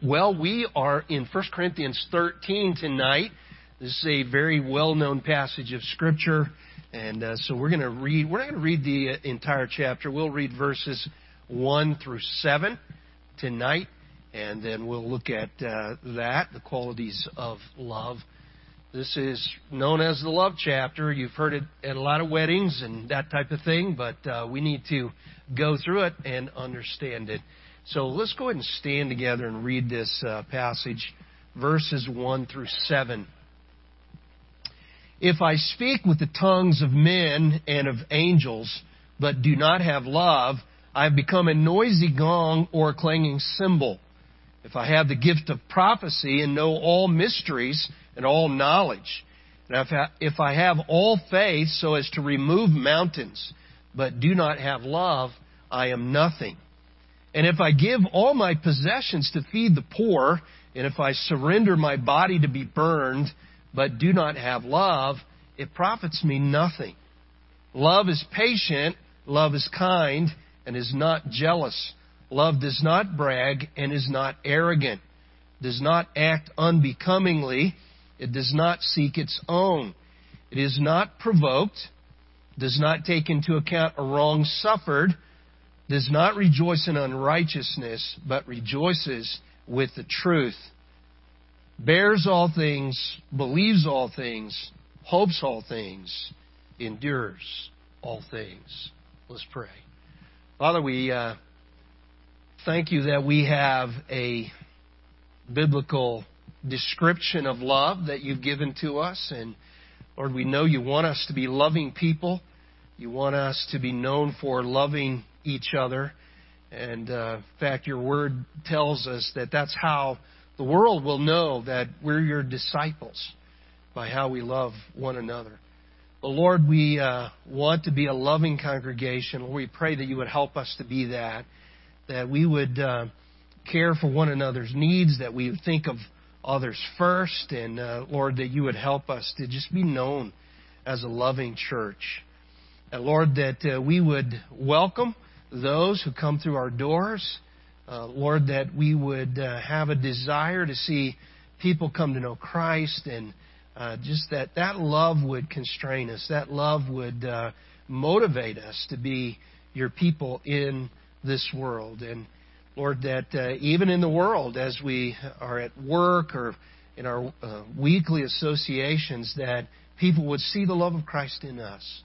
Well, we are in 1 Corinthians 13 tonight. This is a very well-known passage of Scripture, and uh, so we're going to read. We're not going to read the uh, entire chapter. We'll read verses one through seven tonight, and then we'll look at uh, that, the qualities of love. This is known as the love chapter. You've heard it at a lot of weddings and that type of thing, but uh, we need to go through it and understand it. So let's go ahead and stand together and read this uh, passage, verses 1 through 7. If I speak with the tongues of men and of angels, but do not have love, I have become a noisy gong or a clanging cymbal. If I have the gift of prophecy and know all mysteries and all knowledge, and if I have all faith so as to remove mountains, but do not have love, I am nothing. And if I give all my possessions to feed the poor, and if I surrender my body to be burned, but do not have love, it profits me nothing. Love is patient, love is kind, and is not jealous. Love does not brag and is not arrogant, does not act unbecomingly, it does not seek its own. It is not provoked, does not take into account a wrong suffered, does not rejoice in unrighteousness, but rejoices with the truth, bears all things, believes all things, hopes all things, endures all things. Let's pray. Father, we uh, thank you that we have a biblical description of love that you've given to us. And Lord, we know you want us to be loving people. You want us to be known for loving each other. And uh, in fact, your word tells us that that's how the world will know that we're your disciples by how we love one another. But Lord, we uh, want to be a loving congregation. Lord, We pray that you would help us to be that, that we would uh, care for one another's needs, that we would think of others first, and uh, Lord, that you would help us to just be known as a loving church. And Lord, that uh, we would welcome those who come through our doors. Uh, Lord, that we would uh, have a desire to see people come to know Christ and uh, just that that love would constrain us. That love would uh, motivate us to be your people in this world. And Lord, that uh, even in the world, as we are at work or in our uh, weekly associations, that people would see the love of Christ in us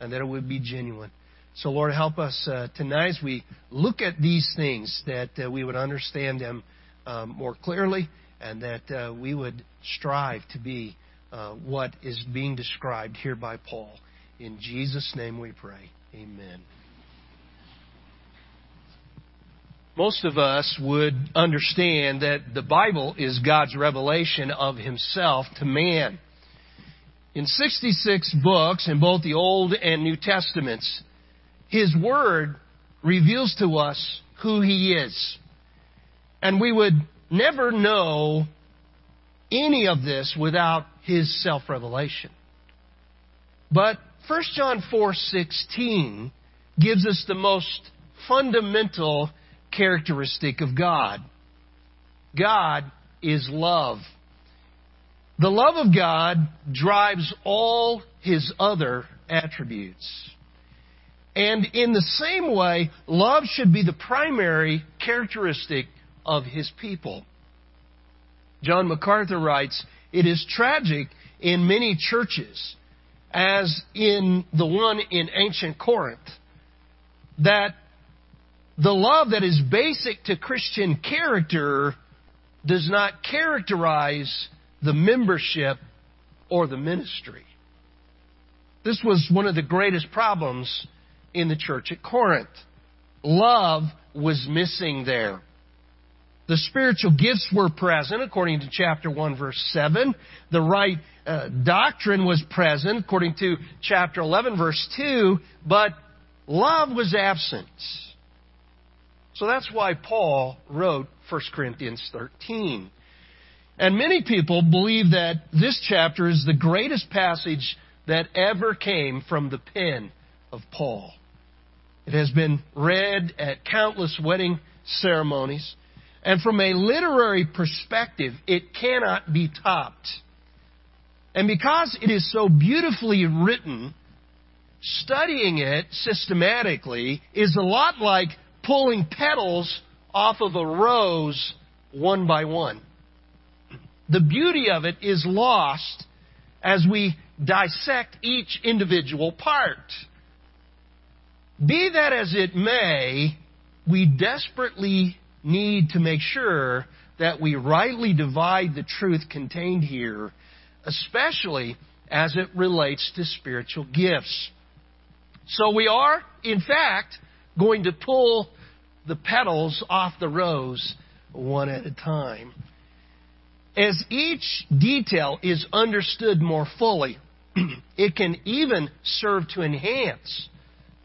and that it would be genuine. So, Lord, help us uh, tonight as we look at these things that uh, we would understand them um, more clearly and that uh, we would strive to be what is being described here by Paul. In Jesus' name we pray. Amen. Most of us would understand that the Bible is God's revelation of Himself to man. In 66 books in both the Old and New Testaments, his Word reveals to us who He is. And we would never know any of this without His self-revelation. But 1 John 4:16 gives us the most fundamental characteristic of God. God is love. The love of God drives all his other attributes. And in the same way, love should be the primary characteristic of his people. John MacArthur writes, It is tragic in many churches, as in the one in ancient Corinth, that the love that is basic to Christian character does not characterize the membership or the ministry. This was one of the greatest problems in the church at Corinth. Love was missing there. The spiritual gifts were present, according to chapter 1, verse 7. The right uh, doctrine was present, according to chapter 11, verse 2, but love was absent. So that's why Paul wrote 1 Corinthians 13. And many people believe that this chapter is the greatest passage that ever came from the pen of Paul. It has been read at countless wedding ceremonies. And from a literary perspective, it cannot be topped. And because it is so beautifully written, studying it systematically is a lot like pulling petals off of a rose one by one. The beauty of it is lost as we dissect each individual part. Be that as it may, we desperately need to make sure that we rightly divide the truth contained here, especially as it relates to spiritual gifts. So we are, in fact, going to pull the petals off the rose one at a time. As each detail is understood more fully, it can even serve to enhance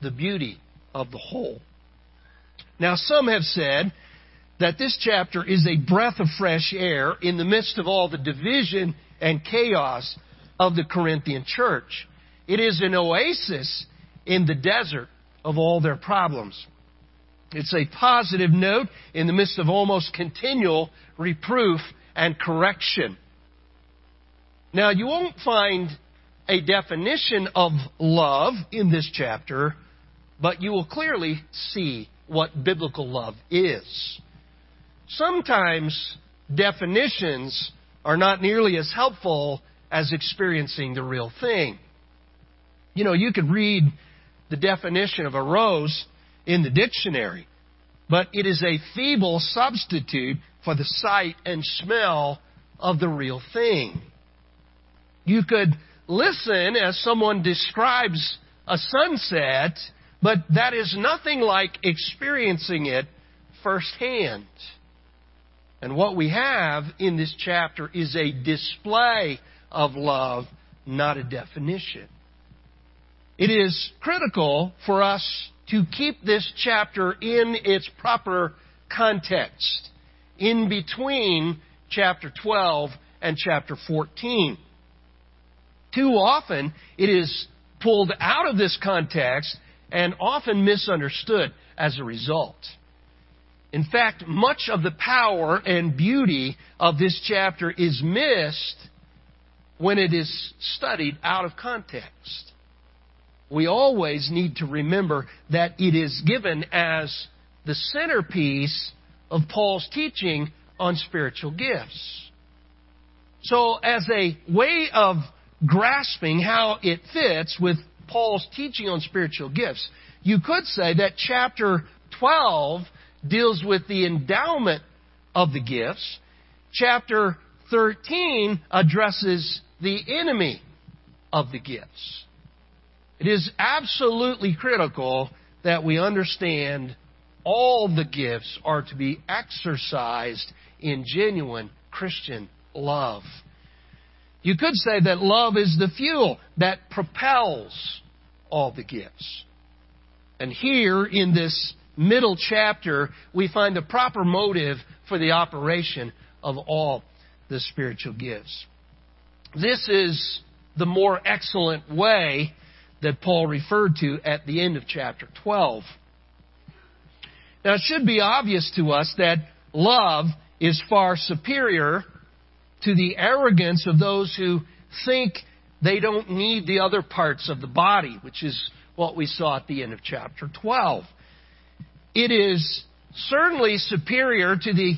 the beauty of the whole. Now, some have said that this chapter is a breath of fresh air in the midst of all the division and chaos of the Corinthian church. It is an oasis in the desert of all their problems. It's a positive note in the midst of almost continual reproof and correction. Now, you won't find a definition of love in this chapter, but you will clearly see what biblical love is. Sometimes definitions are not nearly as helpful as experiencing the real thing. You know, you could read the definition of a rose in the dictionary, but it is a feeble substitute for the sight and smell of the real thing. You could listen as someone describes a sunset, but that is nothing like experiencing it firsthand. And what we have in this chapter is a display of love, not a definition. It is critical for us to keep this chapter in its proper context, in between chapter 12 and chapter 14. Too often, it is pulled out of this context and often misunderstood as a result. In fact, much of the power and beauty of this chapter is missed when it is studied out of context. We always need to remember that it is given as the centerpiece of Paul's teaching on spiritual gifts. So, as a way of grasping how it fits with Paul's teaching on spiritual gifts, you could say that chapter 12 deals with the endowment of the gifts. Chapter 13 addresses the enemy of the gifts. It is absolutely critical that we understand all the gifts are to be exercised in genuine Christian love. You could say that love is the fuel that propels all the gifts. And here in this middle chapter, we find the proper motive for the operation of all the spiritual gifts. This is the more excellent way that Paul referred to at the end of chapter 12. Now, it should be obvious to us that love is far superior to the arrogance of those who think they don't need the other parts of the body, which is what we saw at the end of chapter 12. It is certainly superior to the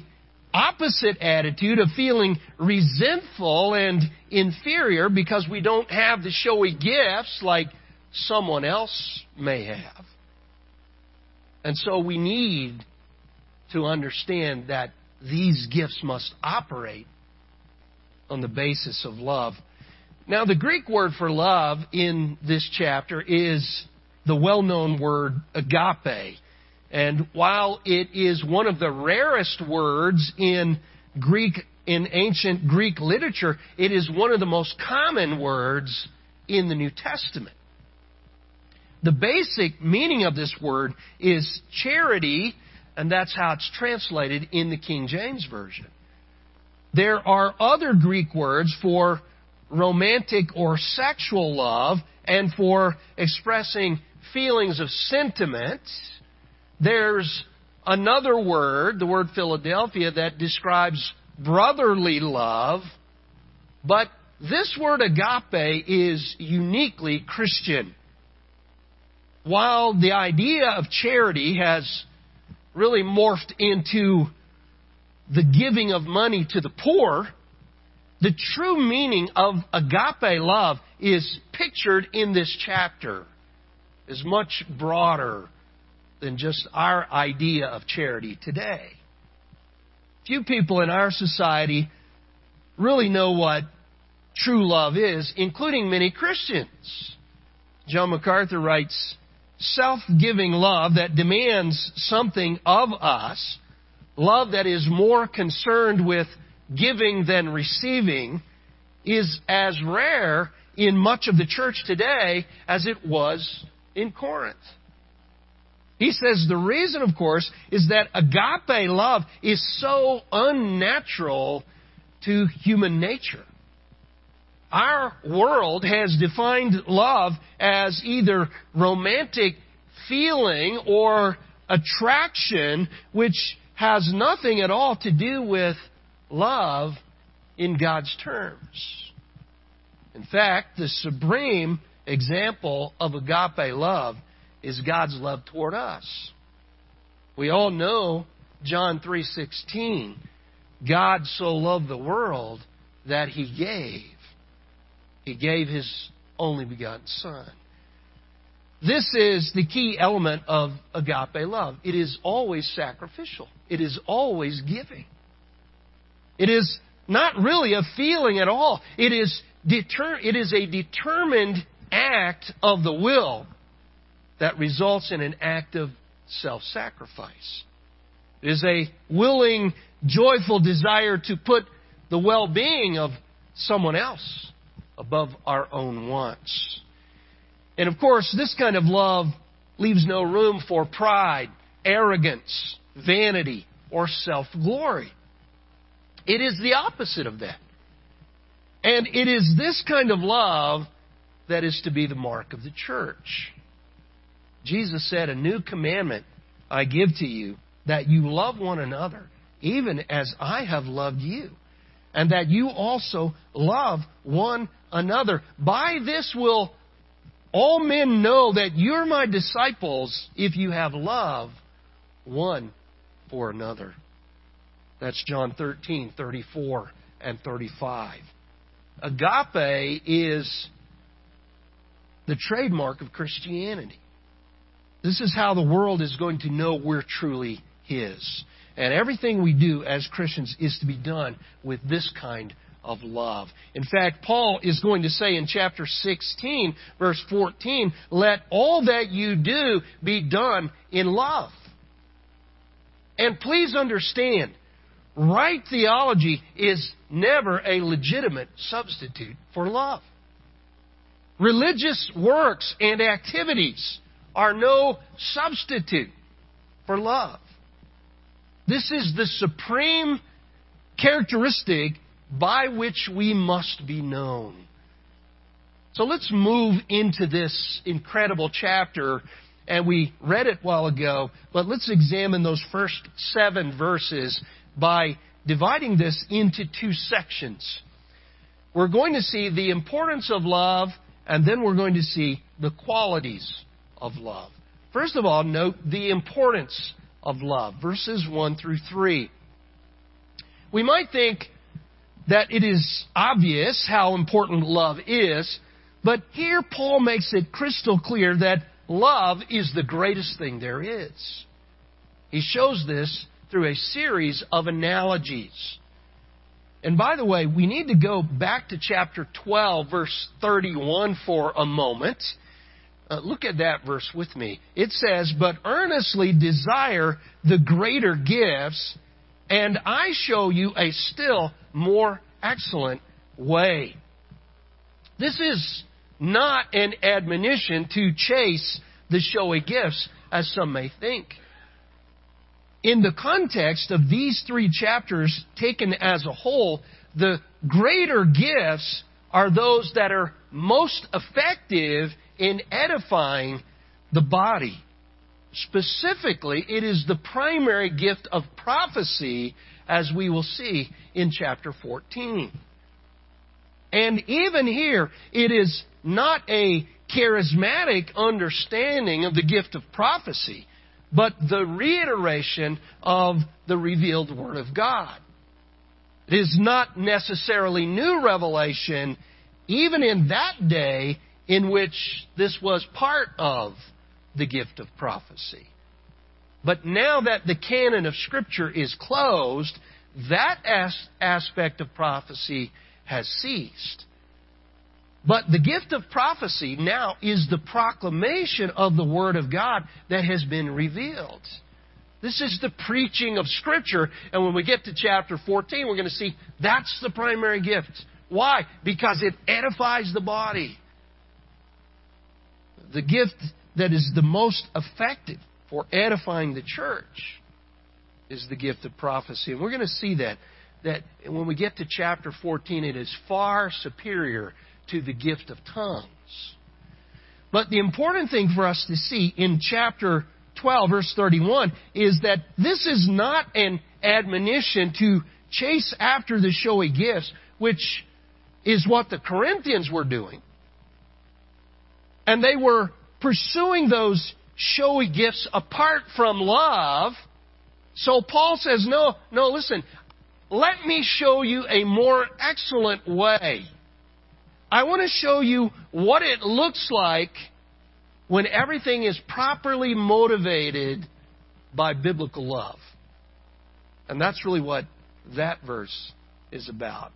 opposite attitude of feeling resentful and inferior because we don't have the showy gifts like someone else may have. And so we need to understand that these gifts must operate on the basis of love. Now, the Greek word for love in this chapter is the well known word agape. And while it is one of the rarest words in Greek, in ancient Greek literature, it is one of the most common words in the New Testament. The basic meaning of this word is charity, and that's how it's translated in the King James Version. There are other Greek words for romantic or sexual love and for expressing feelings of sentiment. There's another word, the word Philadelphia, that describes brotherly love, but this word agape is uniquely Christian. While the idea of charity has really morphed into the giving of money to the poor, the true meaning of agape love is pictured in this chapter, is much broader than just our idea of charity today. Few people in our society really know what true love is, including many Christians. John MacArthur writes, self giving love that demands something of us, love that is more concerned with giving than receiving, is as rare in much of the church today as it was in Corinth. He says the reason, of course, is that agape love is so unnatural to human nature. Our world has defined love as either romantic feeling or attraction, which has nothing at all to do with love in God's terms. In fact, the supreme example of agape love is God's love toward us. We all know John 3:16. God so loved the world that he gave he gave his only begotten Son. This is the key element of agape love. It is always sacrificial. It is always giving. It is not really a feeling at all. It is, deter- it is a determined act of the will that results in an act of self sacrifice. It is a willing, joyful desire to put the well being of someone else above our own wants. And of course, this kind of love leaves no room for pride, arrogance, vanity, or self glory. It is the opposite of that. And it is this kind of love that is to be the mark of the church. Jesus said, A new commandment I give to you, that you love one another, even as I have loved you, and that you also love one another. By this will all men know that you're my disciples if you have love one for another. That's John 13, 34, and 35. Agape is the trademark of Christianity. This is how the world is going to know we're truly His. And everything we do as Christians is to be done with this kind of love. In fact, Paul is going to say in chapter 16, verse 14, let all that you do be done in love. And please understand, right theology is never a legitimate substitute for love. Religious works and activities are no substitute for love. This is the supreme characteristic by which we must be known. So let's move into this incredible chapter. And we read it a while ago, but let's examine those first seven verses by dividing this into two sections. We're going to see the importance of love, and then we're going to see the qualities of love. First of all, note the importance of love, verses 1 through 3. We might think that it is obvious how important love is, but here Paul makes it crystal clear that love is the greatest thing there is. He shows this through a series of analogies. And by the way, we need to go back to chapter 12, verse 31 for a moment. Uh, look at that verse with me. It says, But earnestly desire the greater gifts, and I show you a still more excellent way. This is not an admonition to chase the showy gifts, as some may think. In the context of these three chapters taken as a whole, the greater gifts are those that are most effective in edifying the body. specifically, it is the primary gift of prophecy, as we will see in chapter 14. And even here, it is not a charismatic understanding of the gift of prophecy, but the reiteration of the revealed Word of God. It is not necessarily new revelation, even in that day in which this was part of the gift of prophecy. But now that the canon of Scripture is closed, that as- aspect of prophecy has ceased. But the gift of prophecy now is the proclamation of the Word of God that has been revealed. This is the preaching of Scripture. And when we get to chapter 14, we're going to see that's the primary gift. Why? Because it edifies the body. The gift that is the most effective for edifying the church is the gift of prophecy. And we're going to see that that when we get to chapter 14 it is far superior to the gift of tongues. But the important thing for us to see in chapter 12 verse 31 is that this is not an admonition to chase after the showy gifts, which is what the Corinthians were doing. And they were pursuing those showy gifts apart from love. So Paul says, no, no, listen, let me show you a more excellent way. I want to show you what it looks like when everything is properly motivated by biblical love. And that's really what that verse is about.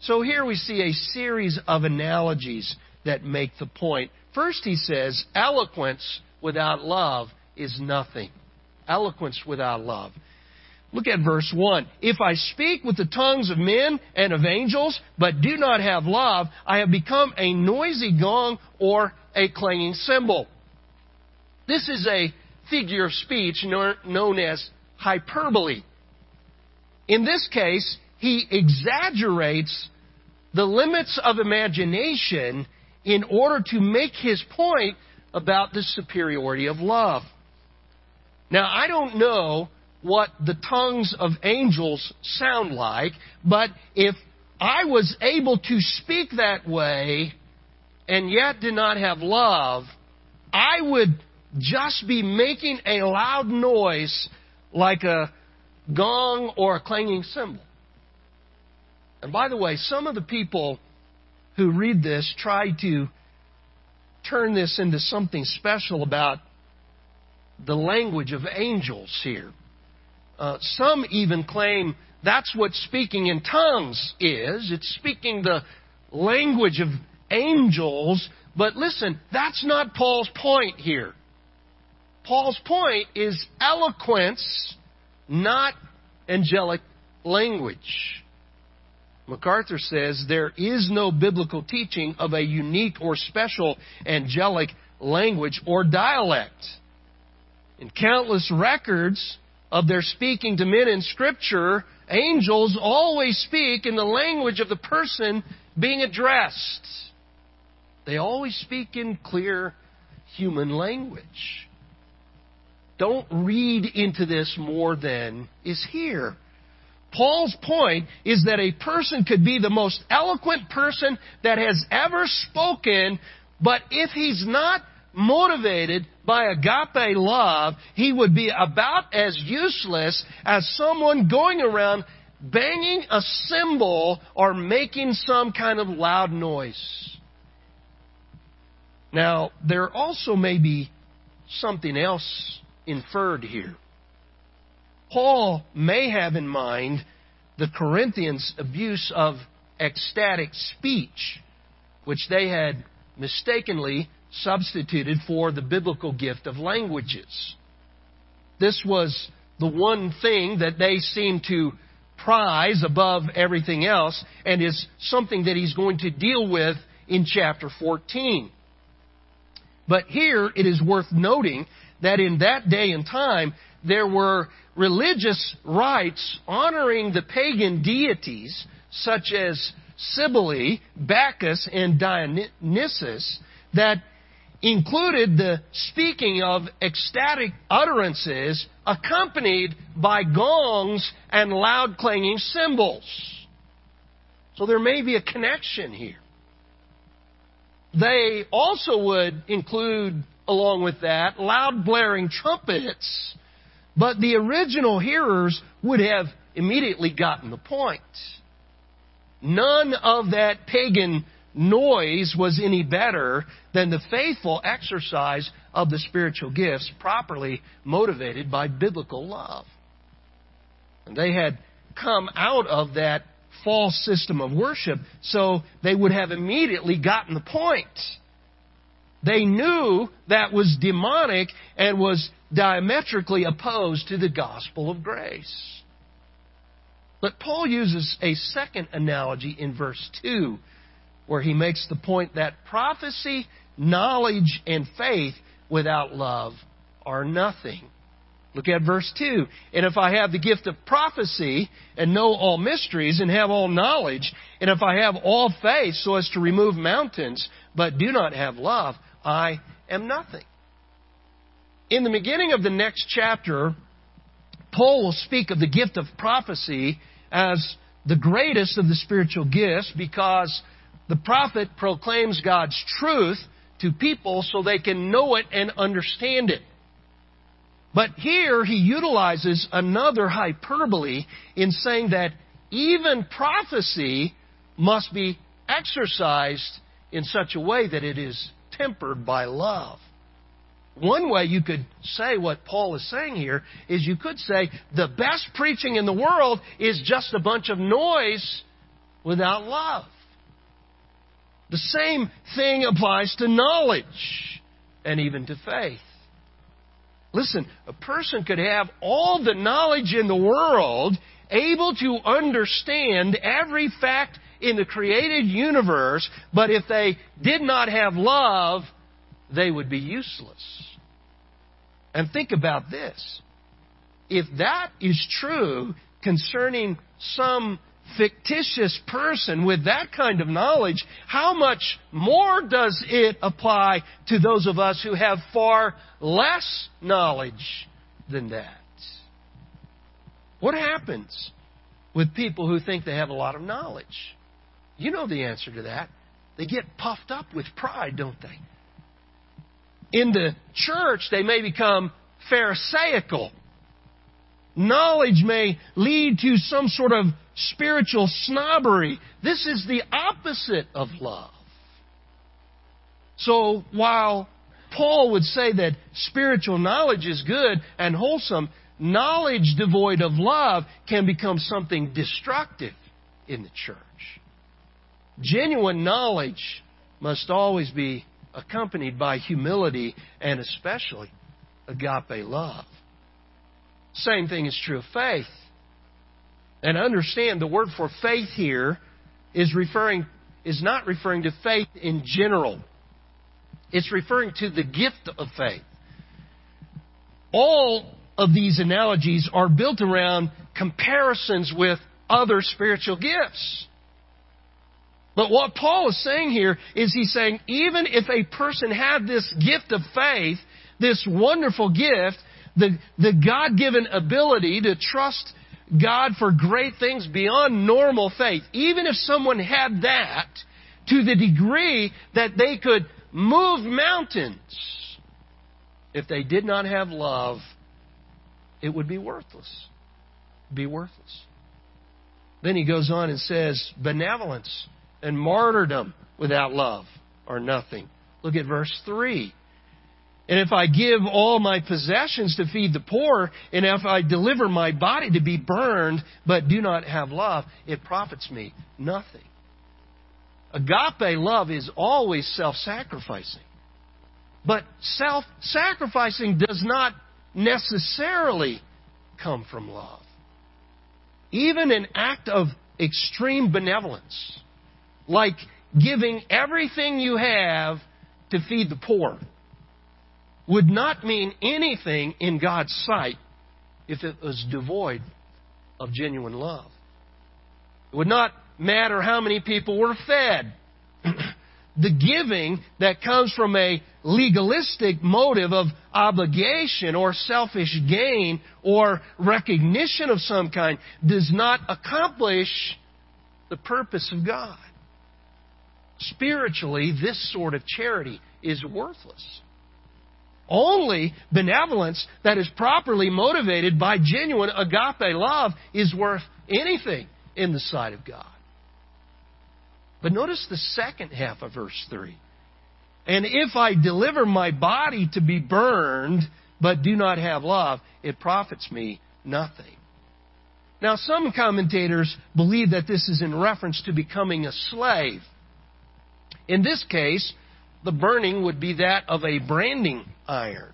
So here we see a series of analogies that make the point. First, he says, eloquence without love is nothing. Eloquence without love. Look at verse 1. If I speak with the tongues of men and of angels, but do not have love, I have become a noisy gong or a clanging cymbal. This is a figure of speech known as hyperbole. In this case, he exaggerates the limits of imagination in order to make his point about the superiority of love. Now, I don't know what the tongues of angels sound like, but if I was able to speak that way and yet did not have love, I would just be making a loud noise like a gong or a clanging cymbal. And by the way, some of the people who read this try to turn this into something special about the language of angels here. Uh, some even claim that's what speaking in tongues is. It's speaking the language of angels. But listen, that's not Paul's point here. Paul's point is eloquence, not angelic language. MacArthur says there is no biblical teaching of a unique or special angelic language or dialect. In countless records of their speaking to men in Scripture, angels always speak in the language of the person being addressed. They always speak in clear human language. Don't read into this more than is here. Paul's point is that a person could be the most eloquent person that has ever spoken, but if he's not motivated by agape love, he would be about as useless as someone going around banging a cymbal or making some kind of loud noise. Now, there also may be something else inferred here. Paul may have in mind the Corinthians' abuse of ecstatic speech, which they had mistakenly substituted for the biblical gift of languages. This was the one thing that they seemed to prize above everything else and is something that he's going to deal with in chapter 14. But here it is worth noting that in that day and time, there were religious rites honoring the pagan deities such as Cybele, Bacchus, and Dionysus that included the speaking of ecstatic utterances accompanied by gongs and loud clanging cymbals. So there may be a connection here. They also would include, along with that, loud blaring trumpets, but the original hearers would have immediately gotten the point. None of that pagan noise was any better than the faithful exercise of the spiritual gifts properly motivated by biblical love. And they had come out of that false system of worship, so they would have immediately gotten the point. They knew that was demonic and was diametrically opposed to the gospel of grace. But Paul uses a second analogy in verse 2 where he makes the point that prophecy, knowledge, and faith without love are nothing. Look at verse 2. And if I have the gift of prophecy and know all mysteries and have all knowledge, and if I have all faith so as to remove mountains, but do not have love, I am nothing. In the beginning of the next chapter, Paul will speak of the gift of prophecy as the greatest of the spiritual gifts because the prophet proclaims God's truth to people so they can know it and understand it. But here he utilizes another hyperbole in saying that even prophecy must be exercised in such a way that it is tempered by love. One way you could say what Paul is saying here is you could say the best preaching in the world is just a bunch of noise without love. The same thing applies to knowledge and even to faith. Listen, a person could have all the knowledge in the world, able to understand every fact in the created universe, but if they did not have love, they would be useless. And think about this. If that is true concerning some fictitious person with that kind of knowledge, how much more does it apply to those of us who have far less knowledge than that? What happens with people who think they have a lot of knowledge? You know the answer to that. They get puffed up with pride, don't they? In the church, they may become Pharisaical. Knowledge may lead to some sort of spiritual snobbery. This is the opposite of love. So while Paul would say that spiritual knowledge is good and wholesome, knowledge devoid of love can become something destructive in the church. Genuine knowledge must always be accompanied by humility and especially agape love. Same thing is true of faith. And understand the word for faith here is referring is not referring to faith in general. It's referring to the gift of faith. All of these analogies are built around comparisons with other spiritual gifts. But what Paul is saying here is he's saying even if a person had this gift of faith, this wonderful gift, the, the God given ability to trust God for great things beyond normal faith, even if someone had that to the degree that they could move mountains, if they did not have love, it would be worthless. Be worthless. Then he goes on and says, benevolence and martyrdom without love are nothing. Look at verse 3. And if I give all my possessions to feed the poor, and if I deliver my body to be burned, but do not have love, it profits me nothing. Agape love is always self sacrificing. But self sacrificing does not necessarily come from love. Even an act of extreme benevolence, like giving everything you have to feed the poor, would not mean anything in God's sight if it was devoid of genuine love. It would not matter how many people were fed. the giving that comes from a legalistic motive of obligation or selfish gain or recognition of some kind does not accomplish the purpose of God. Spiritually, this sort of charity is worthless. Only benevolence that is properly motivated by genuine agape love is worth anything in the sight of God. But notice the second half of verse 3. And if I deliver my body to be burned, but do not have love, it profits me nothing. Now, some commentators believe that this is in reference to becoming a slave. In this case, the burning would be that of a branding iron.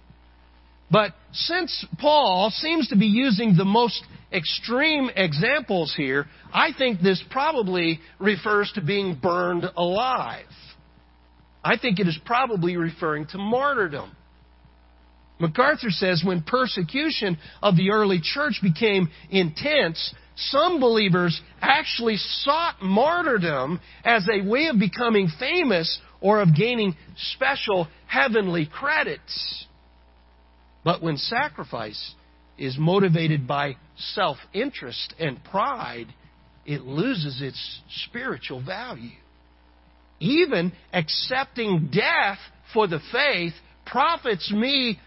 But since Paul seems to be using the most extreme examples here, I think this probably refers to being burned alive. I think it is probably referring to martyrdom. MacArthur says when persecution of the early church became intense, some believers actually sought martyrdom as a way of becoming famous or of gaining special heavenly credits. But when sacrifice is motivated by self interest and pride, it loses its spiritual value. Even accepting death for the faith profits me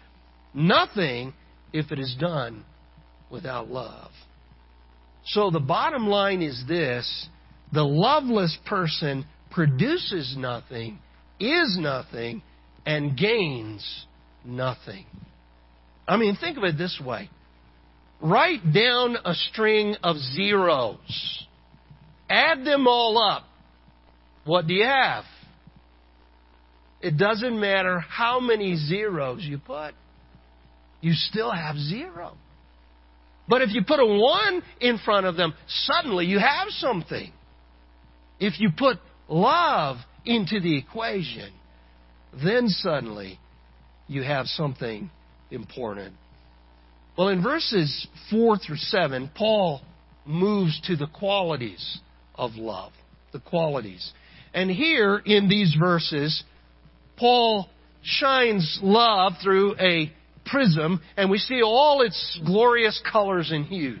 nothing if it is done without love. So the bottom line is this the loveless person produces nothing, is nothing, and gains nothing. I mean, think of it this way write down a string of zeros, add them all up. What do you have? It doesn't matter how many zeros you put, you still have zero. But if you put a one in front of them, suddenly you have something. If you put love into the equation, then suddenly you have something important. Well, in verses 4 through 7, Paul moves to the qualities of love. The qualities. And here in these verses, Paul shines love through a prism and we see all its glorious colors and hues.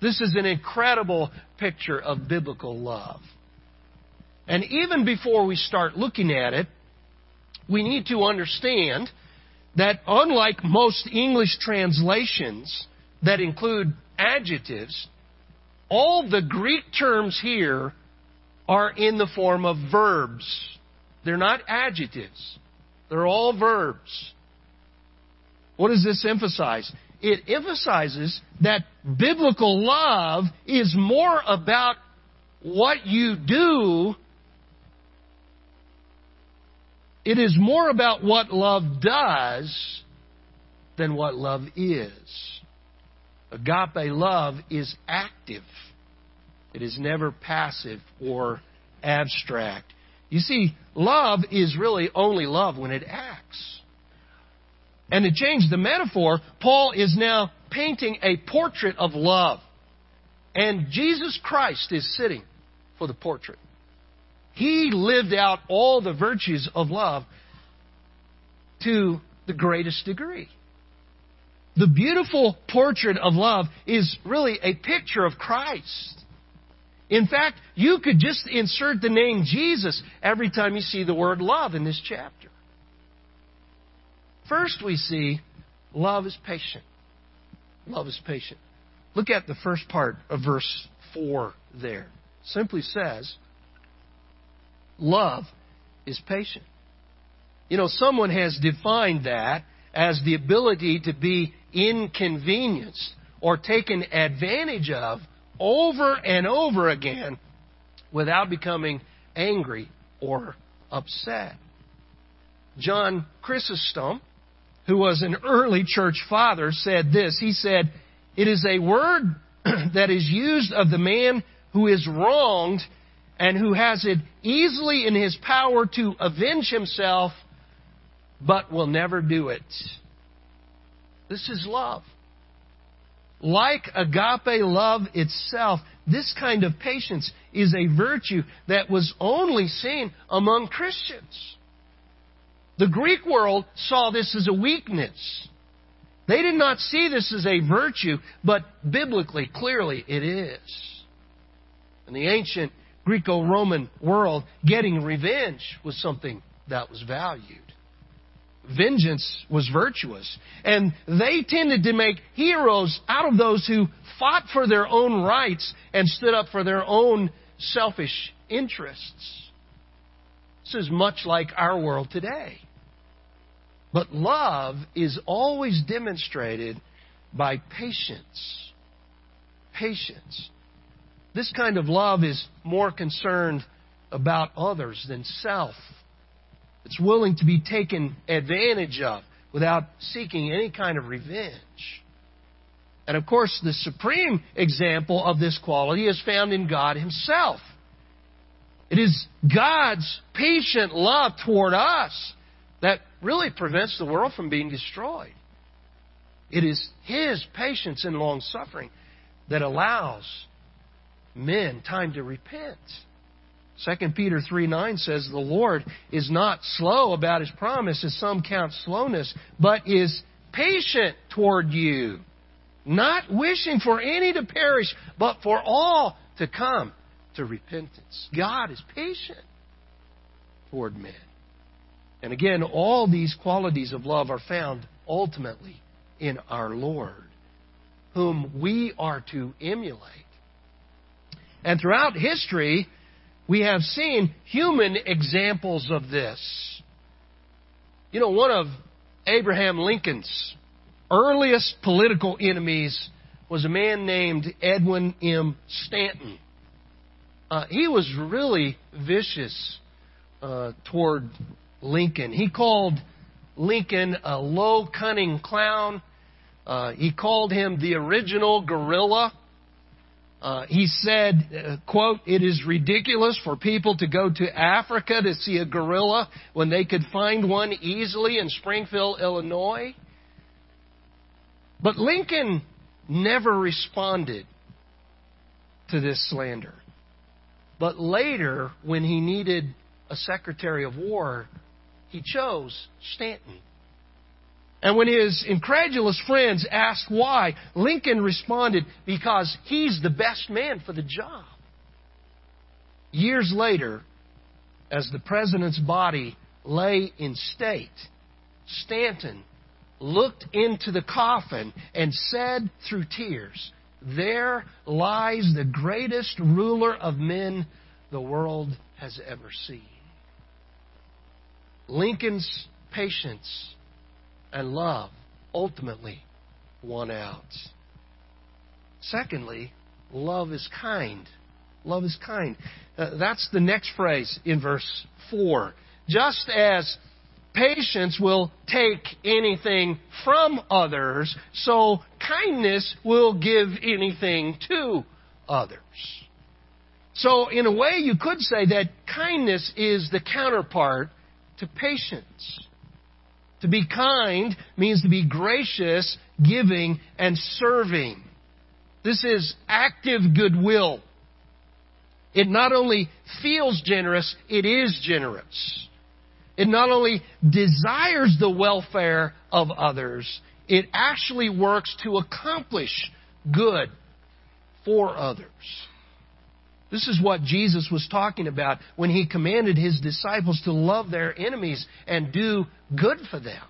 This is an incredible picture of biblical love. And even before we start looking at it, we need to understand that unlike most English translations that include adjectives, all the Greek terms here are in the form of verbs. They're not adjectives. They're all verbs. What does this emphasize? It emphasizes that biblical love is more about what you do. It is more about what love does than what love is. Agape love is active. It is never passive or abstract. You see, love is really only love when it acts. And to change the metaphor, Paul is now painting a portrait of love. And Jesus Christ is sitting for the portrait. He lived out all the virtues of love to the greatest degree. The beautiful portrait of love is really a picture of Christ. In fact, you could just insert the name Jesus every time you see the word love in this chapter. First, we see love is patient. Love is patient. Look at the first part of verse 4 there. Simply says, love is patient. You know, someone has defined that as the ability to be inconvenienced or taken advantage of over and over again without becoming angry or upset. John Chrysostom who was an early church father, said this. He said, It is a word that is used of the man who is wronged and who has it easily in his power to avenge himself, but will never do it. This is love. like agape love itself, this kind of patience is a virtue that was only seen among Christians. The Greek world saw this as a weakness. They did not see this as a virtue, but biblically, clearly, it is. In the ancient Greco Roman world, getting revenge was something that was valued. Vengeance was virtuous. And they tended to make heroes out of those who fought for their own rights and stood up for their own selfish interests. This is much like our world today. But love is always demonstrated by patience. Patience. This kind of love is more concerned about others than self. It's willing to be taken advantage of without seeking any kind of revenge. And of course, the supreme example of this quality is found in God Himself. It is God's patient love toward us that really prevents the world from being destroyed. It is His patience and long suffering that allows men time to repent. 2 Peter 3 9 says, The Lord is not slow about His promise, as some count slowness, but is patient toward you, not wishing for any to perish, but for all to come to repentance. God is patient toward men. And again, all these qualities of love are found ultimately in our Lord, whom we are to emulate. And throughout history, we have seen human examples of this. You know, one of Abraham Lincoln's earliest political enemies was a man named Edwin M. Stanton. Uh, he was really vicious uh, toward Lincoln. He called Lincoln a low, cunning clown. Uh, he called him the original gorilla. Uh, he said, uh, quote, it is ridiculous for people to go to Africa to see a gorilla when they could find one easily in Springfield, Illinois. But Lincoln never responded to this slander. But later, when he needed a Secretary of War, he chose Stanton. And when his incredulous friends asked why, Lincoln responded, because he's the best man for the job. Years later, as the president's body lay in state, Stanton looked into the coffin and said through tears, There lies the greatest ruler of men the world has ever seen. Lincoln's patience and love ultimately won out. Secondly, love is kind. Love is kind. Uh, that's the next phrase in verse 4. Just as patience will take anything from others, so kindness will give anything to others. So, in a way, you could say that kindness is the counterpart to patience. To be kind means to be gracious, giving, and serving. This is active goodwill. It not only feels generous, it is generous. It not only desires the welfare of others, it actually works to accomplish good for others. This is what Jesus was talking about when he commanded his disciples to love their enemies and do good for them.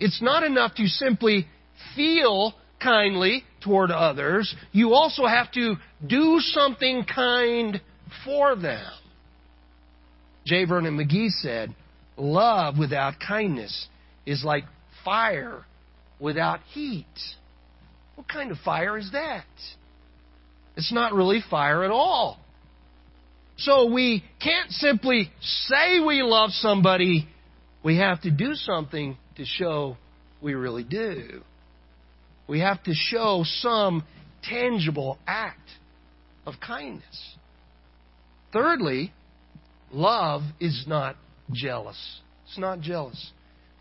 It's not enough to simply feel kindly toward others. You also have to do something kind for them. J. Vernon McGee said, Love without kindness is like fire without heat. What kind of fire is that? It's not really fire at all. So we can't simply say we love somebody. We have to do something to show we really do. We have to show some tangible act of kindness. Thirdly, love is not jealous. It's not jealous.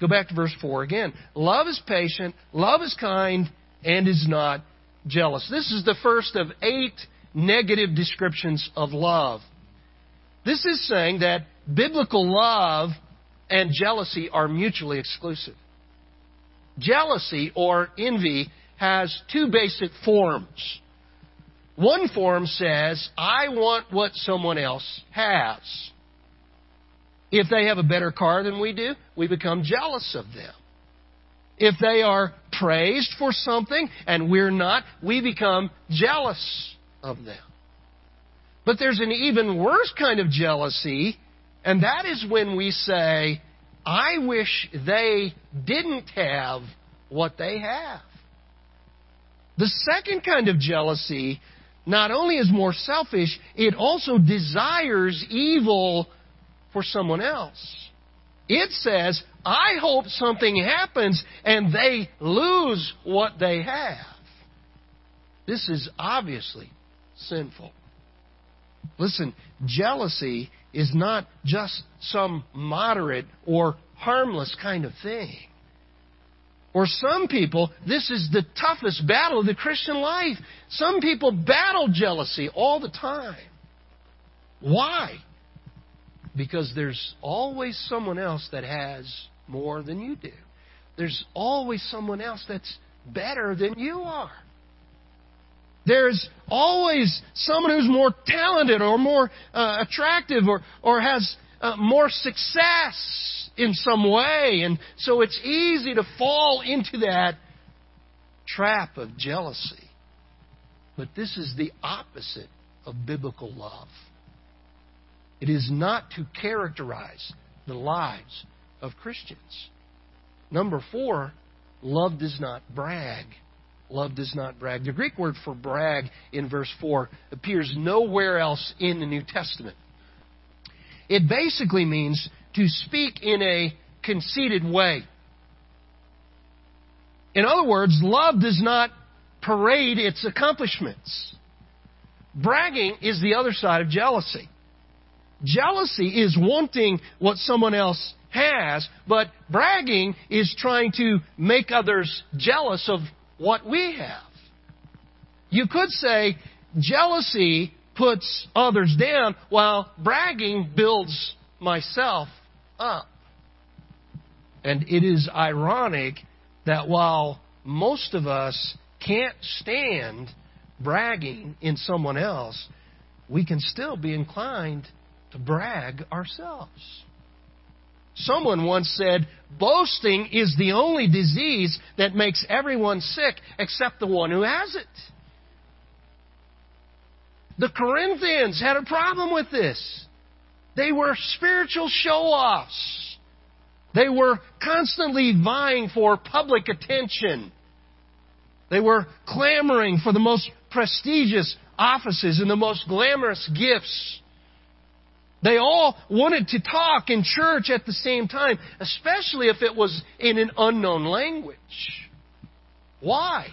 Go back to verse 4 again. Love is patient, love is kind, and is not jealous. This is the first of eight negative descriptions of love. This is saying that biblical love and jealousy are mutually exclusive. Jealousy or envy has two basic forms. One form says, I want what someone else has. If they have a better car than we do, we become jealous of them. If they are praised for something and we're not, we become jealous of them. But there's an even worse kind of jealousy, and that is when we say, I wish they didn't have what they have. The second kind of jealousy not only is more selfish, it also desires evil for someone else. It says, I hope something happens and they lose what they have. This is obviously sinful. Listen, jealousy is not just some moderate or harmless kind of thing. For some people, this is the toughest battle of the Christian life. Some people battle jealousy all the time. Why? Because there's always someone else that has more than you do. There's always someone else that's better than you are. There's always someone who's more talented or more uh, attractive or, or has uh, more success in some way. And so it's easy to fall into that trap of jealousy. But this is the opposite of biblical love. It is not to characterize the lives of Christians. Number four, love does not brag. Love does not brag. The Greek word for brag in verse 4 appears nowhere else in the New Testament. It basically means to speak in a conceited way. In other words, love does not parade its accomplishments. Bragging is the other side of jealousy. Jealousy is wanting what someone else has, but bragging is trying to make others jealous of what we have. You could say jealousy puts others down while bragging builds myself up. And it is ironic that while most of us can't stand bragging in someone else, we can still be inclined to brag ourselves. Someone once said, boasting is the only disease that makes everyone sick except the one who has it. The Corinthians had a problem with this. They were spiritual show offs. They were constantly vying for public attention. They were clamoring for the most prestigious offices and the most glamorous gifts. They all wanted to talk in church at the same time, especially if it was in an unknown language. Why?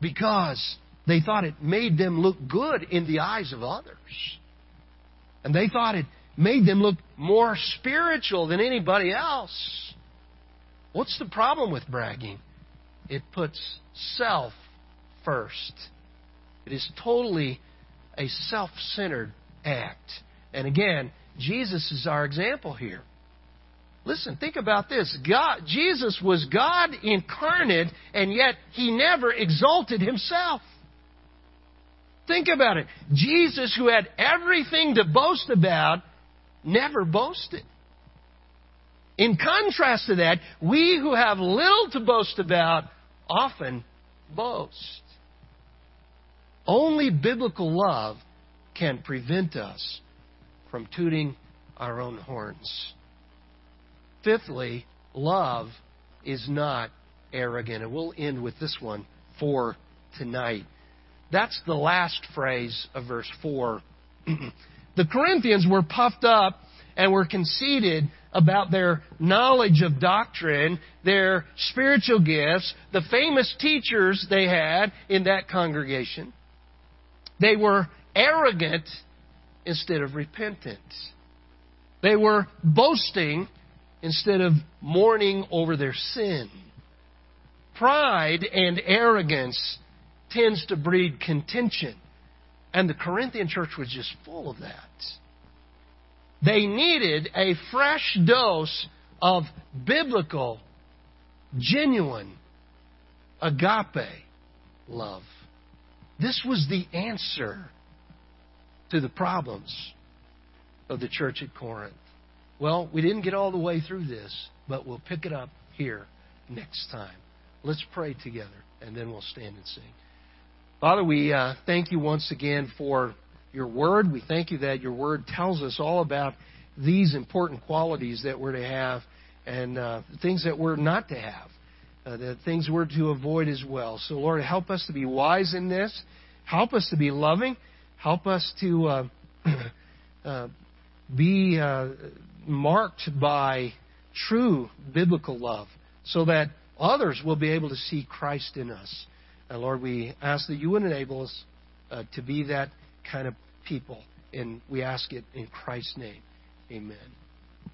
Because they thought it made them look good in the eyes of others. And they thought it made them look more spiritual than anybody else. What's the problem with bragging? It puts self first. It is totally a self centered act. And again, Jesus is our example here. Listen, think about this. God, Jesus was God incarnate, and yet he never exalted himself. Think about it. Jesus, who had everything to boast about, never boasted. In contrast to that, we who have little to boast about often boast. Only biblical love can prevent us from tooting our own horns. Fifthly, love is not arrogant. And we'll end with this one for tonight. That's the last phrase of verse 4. the Corinthians were puffed up and were conceited about their knowledge of doctrine, their spiritual gifts, the famous teachers they had in that congregation. They were arrogant instead of repentance. They were boasting instead of mourning over their sin. pride and arrogance tends to breed contention. And the Corinthian church was just full of that. They needed a fresh dose of biblical, genuine, agape love. This was the answer to the problems of the church at Corinth. Well, we didn't get all the way through this, but we'll pick it up here next time. Let's pray together, and then we'll stand and sing. Father, we uh, thank you once again for your word. We thank you that your word tells us all about these important qualities that we're to have and uh, things that we're not to have, uh, the things we're to avoid as well. So, Lord, help us to be wise in this. Help us to be loving. Help us to uh, uh be uh, marked by true biblical love so that others will be able to see Christ in us. And Lord, we ask that you would enable us uh, to be that kind of people. And we ask it in Christ's name. Amen.